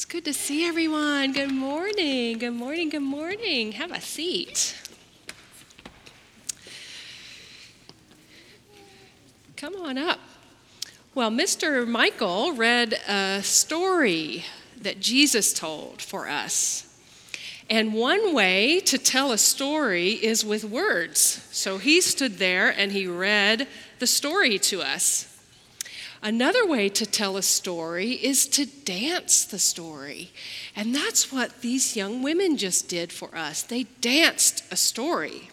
It's good to see everyone. Good morning. Good morning. Good morning. Have a seat. Come on up. Well, Mr. Michael read a story that Jesus told for us. And one way to tell a story is with words. So he stood there and he read the story to us. Another way to tell a story is to dance the story. And that's what these young women just did for us. They danced a story.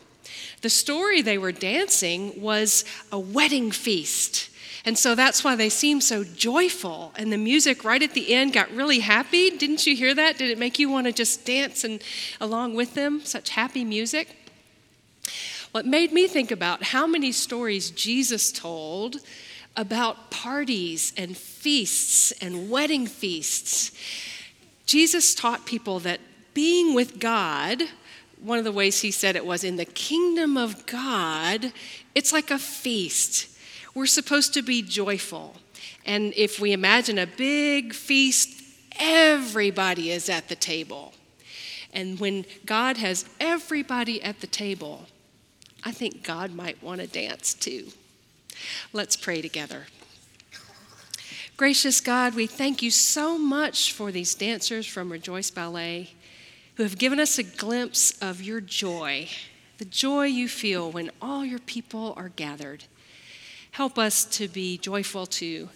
The story they were dancing was a wedding feast. And so that's why they seemed so joyful. And the music right at the end got really happy. Didn't you hear that? Did it make you want to just dance and along with them? Such happy music. Well, made me think about how many stories Jesus told about parties and feasts and wedding feasts. Jesus taught people that being with God, one of the ways he said it was in the kingdom of God, it's like a feast. We're supposed to be joyful. And if we imagine a big feast, everybody is at the table. And when God has everybody at the table, I think God might want to dance too. Let's pray together. Gracious God, we thank you so much for these dancers from Rejoice Ballet who have given us a glimpse of your joy, the joy you feel when all your people are gathered. Help us to be joyful too,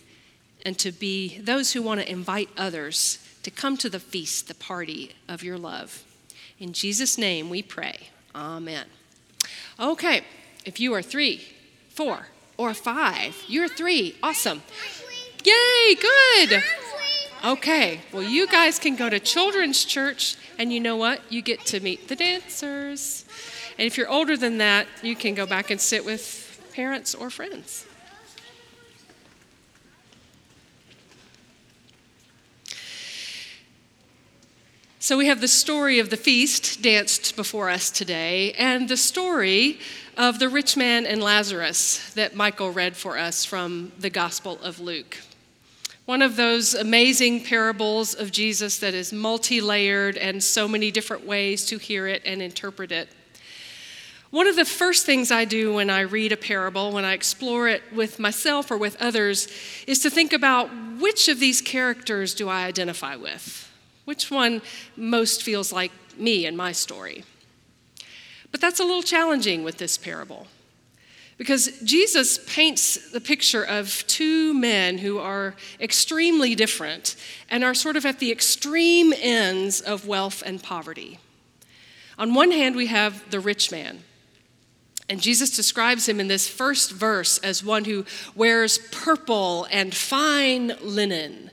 and to be those who want to invite others to come to the feast, the party of your love. In Jesus' name we pray. Amen. Okay, if you are three, four, or five. You're three. Awesome. Yay, good. Okay, well, you guys can go to children's church, and you know what? You get to meet the dancers. And if you're older than that, you can go back and sit with parents or friends. So we have the story of the feast danced before us today, and the story of the rich man and Lazarus that Michael read for us from the Gospel of Luke. One of those amazing parables of Jesus that is multi layered and so many different ways to hear it and interpret it. One of the first things I do when I read a parable, when I explore it with myself or with others, is to think about which of these characters do I identify with? Which one most feels like me and my story? But that's a little challenging with this parable because Jesus paints the picture of two men who are extremely different and are sort of at the extreme ends of wealth and poverty. On one hand, we have the rich man. And Jesus describes him in this first verse as one who wears purple and fine linen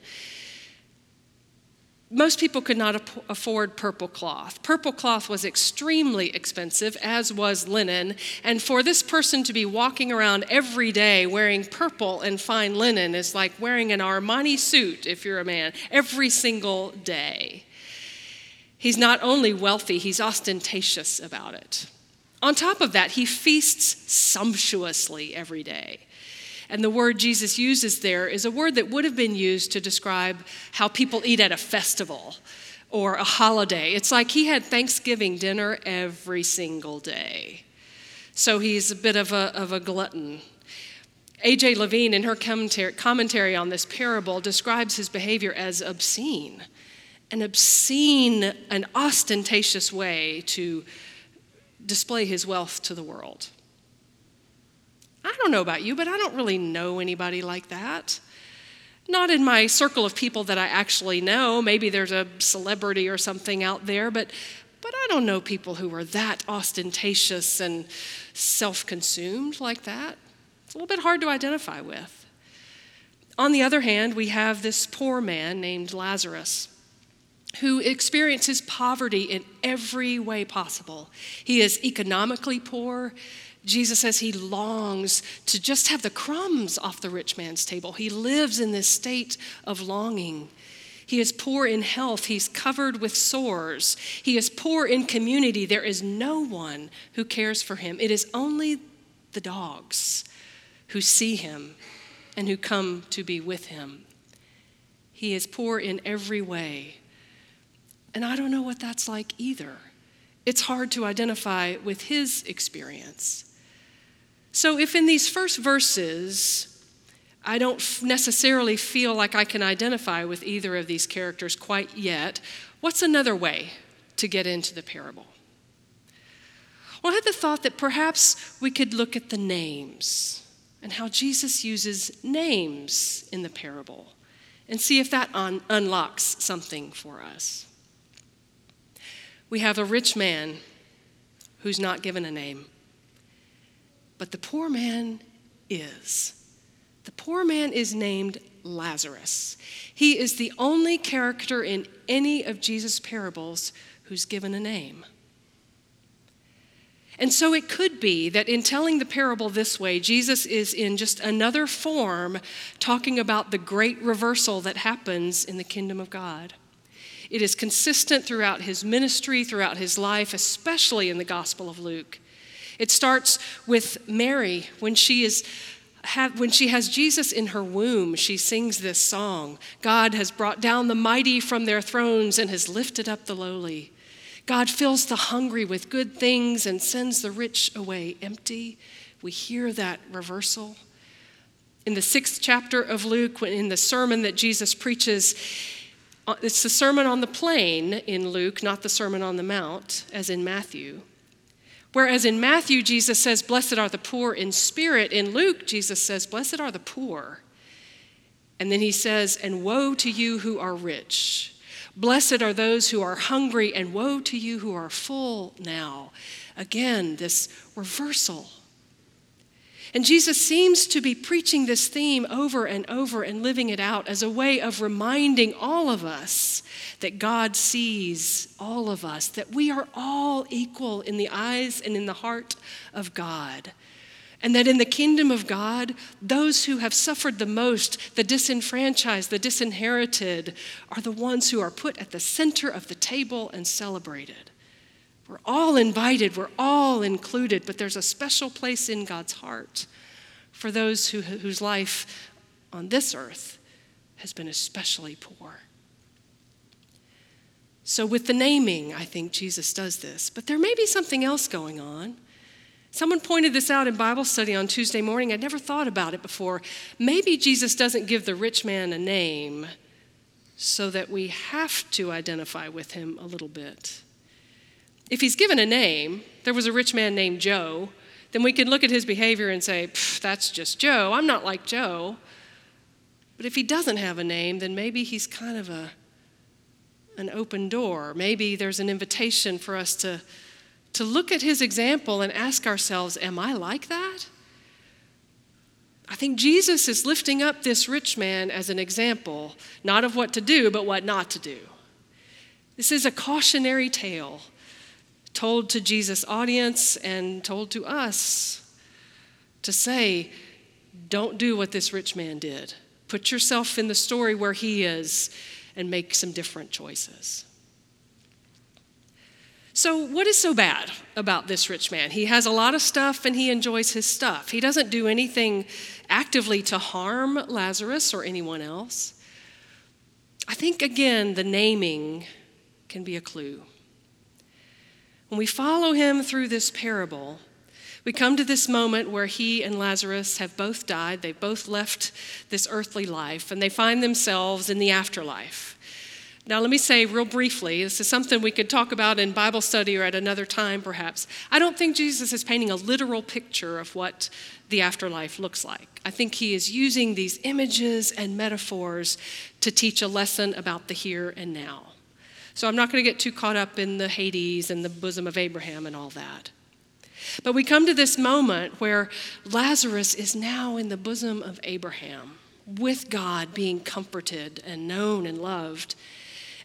most people could not afford purple cloth. Purple cloth was extremely expensive, as was linen. And for this person to be walking around every day wearing purple and fine linen is like wearing an Armani suit, if you're a man, every single day. He's not only wealthy, he's ostentatious about it. On top of that, he feasts sumptuously every day. And the word Jesus uses there is a word that would have been used to describe how people eat at a festival or a holiday. It's like he had Thanksgiving dinner every single day. So he's a bit of a, of a glutton. A.J. Levine, in her commentary, on this parable, describes his behavior as obscene an obscene, an ostentatious way to display his wealth to the world. I don't know about you, but I don't really know anybody like that. Not in my circle of people that I actually know. Maybe there's a celebrity or something out there, but, but I don't know people who are that ostentatious and self consumed like that. It's a little bit hard to identify with. On the other hand, we have this poor man named Lazarus who experiences poverty in every way possible. He is economically poor, Jesus says he longs to just have the crumbs off the rich man's table. He lives in this state of longing. He is poor in health. He's covered with sores. He is poor in community. There is no one who cares for him. It is only the dogs who see him and who come to be with him. He is poor in every way, And I don't know what that's like either. It's hard to identify with his experience. So, if in these first verses, I don't necessarily feel like I can identify with either of these characters quite yet, what's another way to get into the parable? Well, I had the thought that perhaps we could look at the names and how Jesus uses names in the parable and see if that un- unlocks something for us. We have a rich man who's not given a name, but the poor man is. The poor man is named Lazarus. He is the only character in any of Jesus' parables who's given a name. And so it could be that in telling the parable this way, Jesus is in just another form talking about the great reversal that happens in the kingdom of God. It is consistent throughout his ministry, throughout his life, especially in the Gospel of Luke. It starts with Mary when she is when she has Jesus in her womb, she sings this song God has brought down the mighty from their thrones and has lifted up the lowly. God fills the hungry with good things and sends the rich away empty. We hear that reversal. In the sixth chapter of Luke, in the sermon that Jesus preaches, uh, it's the Sermon on the Plain in Luke, not the Sermon on the Mount, as in Matthew. Whereas in Matthew, Jesus says, Blessed are the poor in spirit. In Luke, Jesus says, Blessed are the poor. And then he says, And woe to you who are rich. Blessed are those who are hungry, and woe to you who are full now. Again, this reversal. And Jesus seems to be preaching this theme over and over and living it out as a way of reminding all of us that God sees all of us, that we are all equal in the eyes and in the heart of God. And that in the kingdom of God, those who have suffered the most, the disenfranchised, the disinherited, are the ones who are put at the center of the table and celebrated. We're all invited, we're all included, but there's a special place in God's heart for those who, whose life on this earth has been especially poor. So, with the naming, I think Jesus does this. But there may be something else going on. Someone pointed this out in Bible study on Tuesday morning. I'd never thought about it before. Maybe Jesus doesn't give the rich man a name so that we have to identify with him a little bit. If he's given a name, there was a rich man named Joe, then we can look at his behavior and say, that's just Joe. I'm not like Joe. But if he doesn't have a name, then maybe he's kind of a, an open door. Maybe there's an invitation for us to to look at his example and ask ourselves, Am I like that? I think Jesus is lifting up this rich man as an example, not of what to do, but what not to do. This is a cautionary tale told to Jesus' audience and told to us to say, don't do what this rich man did. Put yourself in the story where he is and make some different choices. So, what is so bad about this rich man? He has a lot of stuff and he enjoys his stuff. He doesn't do anything actively to harm Lazarus or anyone else. I think, again, the naming can be a clue. When we follow him through this parable, we come to this moment where he and Lazarus have both died. They've both left this earthly life, and they find themselves in the afterlife. Now, let me say real briefly this is something we could talk about in Bible study or at another time, perhaps. I don't think Jesus is painting a literal picture of what the afterlife looks like. I think he is using these images and metaphors to teach a lesson about the here and now. So I'm not going to get too caught up in the Hades and the bosom of Abraham and all that. But we come to this moment where Lazarus is now in the bosom of Abraham, with God being comforted and known and loved.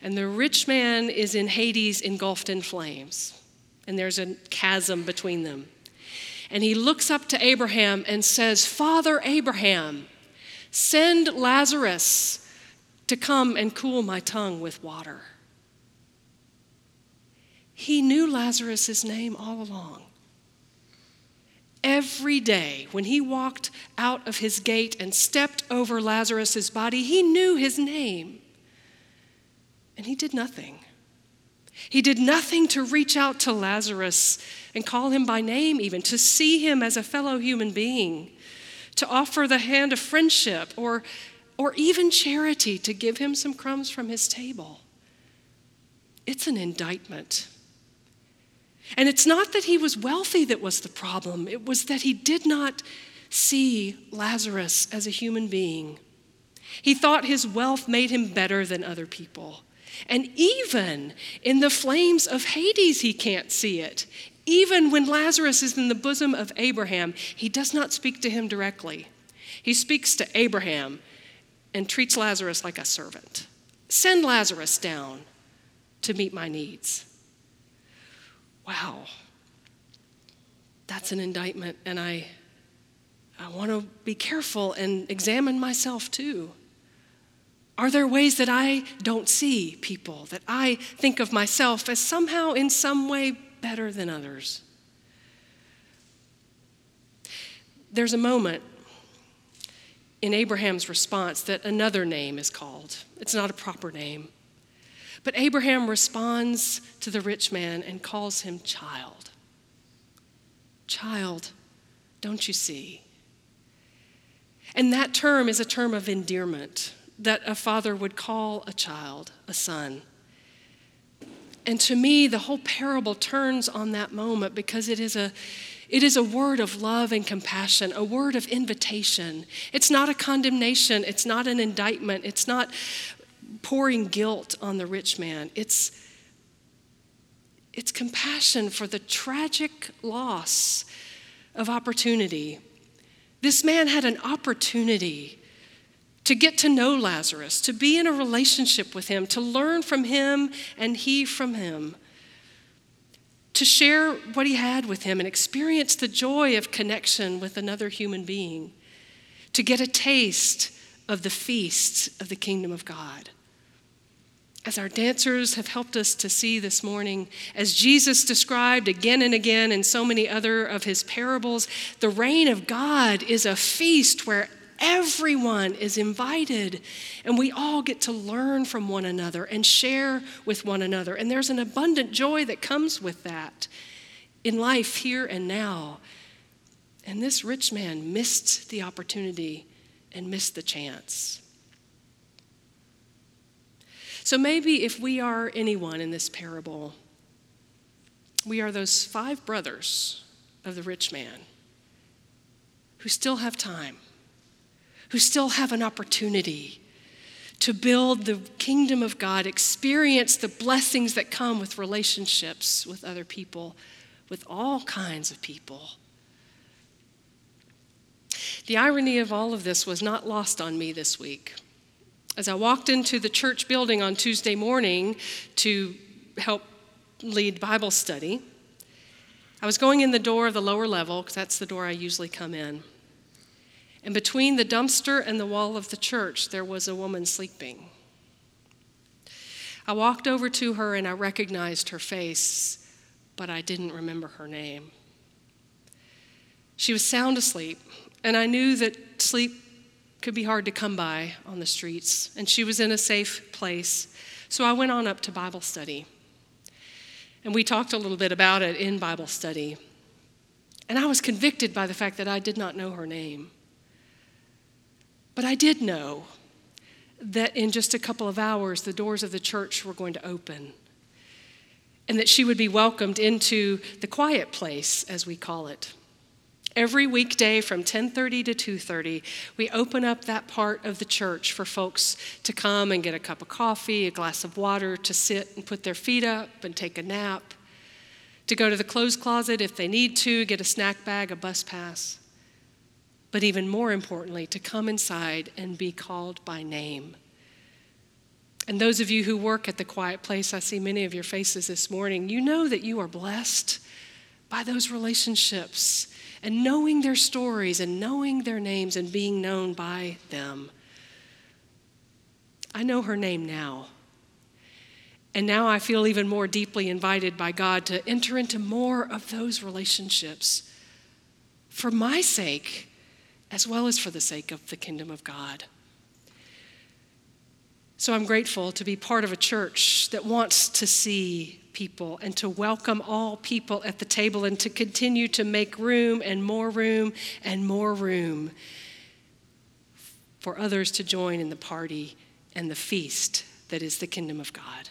And the rich man is in Hades engulfed in flames, and there's a chasm between them. And he looks up to Abraham and says, Father Abraham, send Lazarus to come and cool my tongue with water. He knew Lazarus' name all along. Every day, when he walked out of his gate and stepped over Lazarus' body, he knew his name. And he did nothing. He did nothing to reach out to Lazarus and call him by name, even to see him as a fellow human being, to offer the hand of friendship or, or even charity to give him some crumbs from his table. It's an indictment. And it's not that he was wealthy that was the problem, it was that he did not see Lazarus as a human being. He thought his wealth made him better than other people. And even in the flames of Hades, he can't see it. Even when Lazarus is in the bosom of Abraham, he does not speak to him directly. He speaks to Abraham and treats Lazarus like a servant. Send Lazarus down to meet my needs. Wow. That's an indictment, and I, I want to be careful and examine myself too. Are there ways that I don't see people, that I think of myself as somehow, in some way, better than others? There's a moment in Abraham's response that another name is called. It's not a proper name. But Abraham responds to the rich man and calls him child. Child, don't you see? And that term is a term of endearment that a father would call a child a son. And to me, the whole parable turns on that moment because it is a it is a word of love and compassion, a word of invitation. It's not a condemnation, it's not an indictment, it's not pouring guilt on the rich man. It's it's compassion for the tragic loss of opportunity. This man had an opportunity to get to know Lazarus, to be in a relationship with him, to learn from him and he from him, to share what he had with him and experience the joy of connection with another human being, to get a taste of the feast of the kingdom of God. As our dancers have helped us to see this morning, as Jesus described again and again in so many other of his parables, the reign of God is a feast where Everyone is invited, and we all get to learn from one another and share with one another. And there's an abundant joy that comes with that in life here and now. And this rich man missed the opportunity and missed the chance. So maybe if we are anyone in this parable, we are those five brothers of the rich man who still have time who still have an opportunity to build the kingdom of God, experience the blessings that come with relationships with other people, with all kinds of people. The irony of all of this was not lost on me this week. As I walked into the church building on Tuesday morning to help lead Bible study, I was going in the door of the lower level, because that's the door I usually come in. And between the dumpster and the wall of the church, there was a woman sleeping. I walked over to her and I recognized her face, but I didn't remember her name. She was sound asleep, and I knew that sleep could be hard to come by on the streets, and she was in a safe place. So I went on up to Bible study. And we talked a little bit about it in Bible study. And I was convicted by the fact that I did not know her name. But I did know that in just a couple of hours, the doors of the church were going to open and that she would be welcomed into the quiet place, as we call it. Every weekday from 10:30 to 2:30, we open up that part of the church for folks to come and get a cup of coffee, a glass of water, to sit and put their feet up and take a nap, to go to the clothes closet if they need to, get a snack bag, a bus pass but even more importantly, to come inside and be called by name. And those of you who work at the quiet place, I see many of your faces this morning, you know that you are blessed by those relationships and knowing their stories and knowing their names and being known by them. I know her name now. And now I feel even more deeply invited by God to enter into more of those relationships for my sake as well as for the sake of the kingdom of God. So I'm grateful to be part of a church that wants to see people and to welcome all people at the table and to continue to make room and more room and more room for others to join in the party and the feast that is the kingdom of God.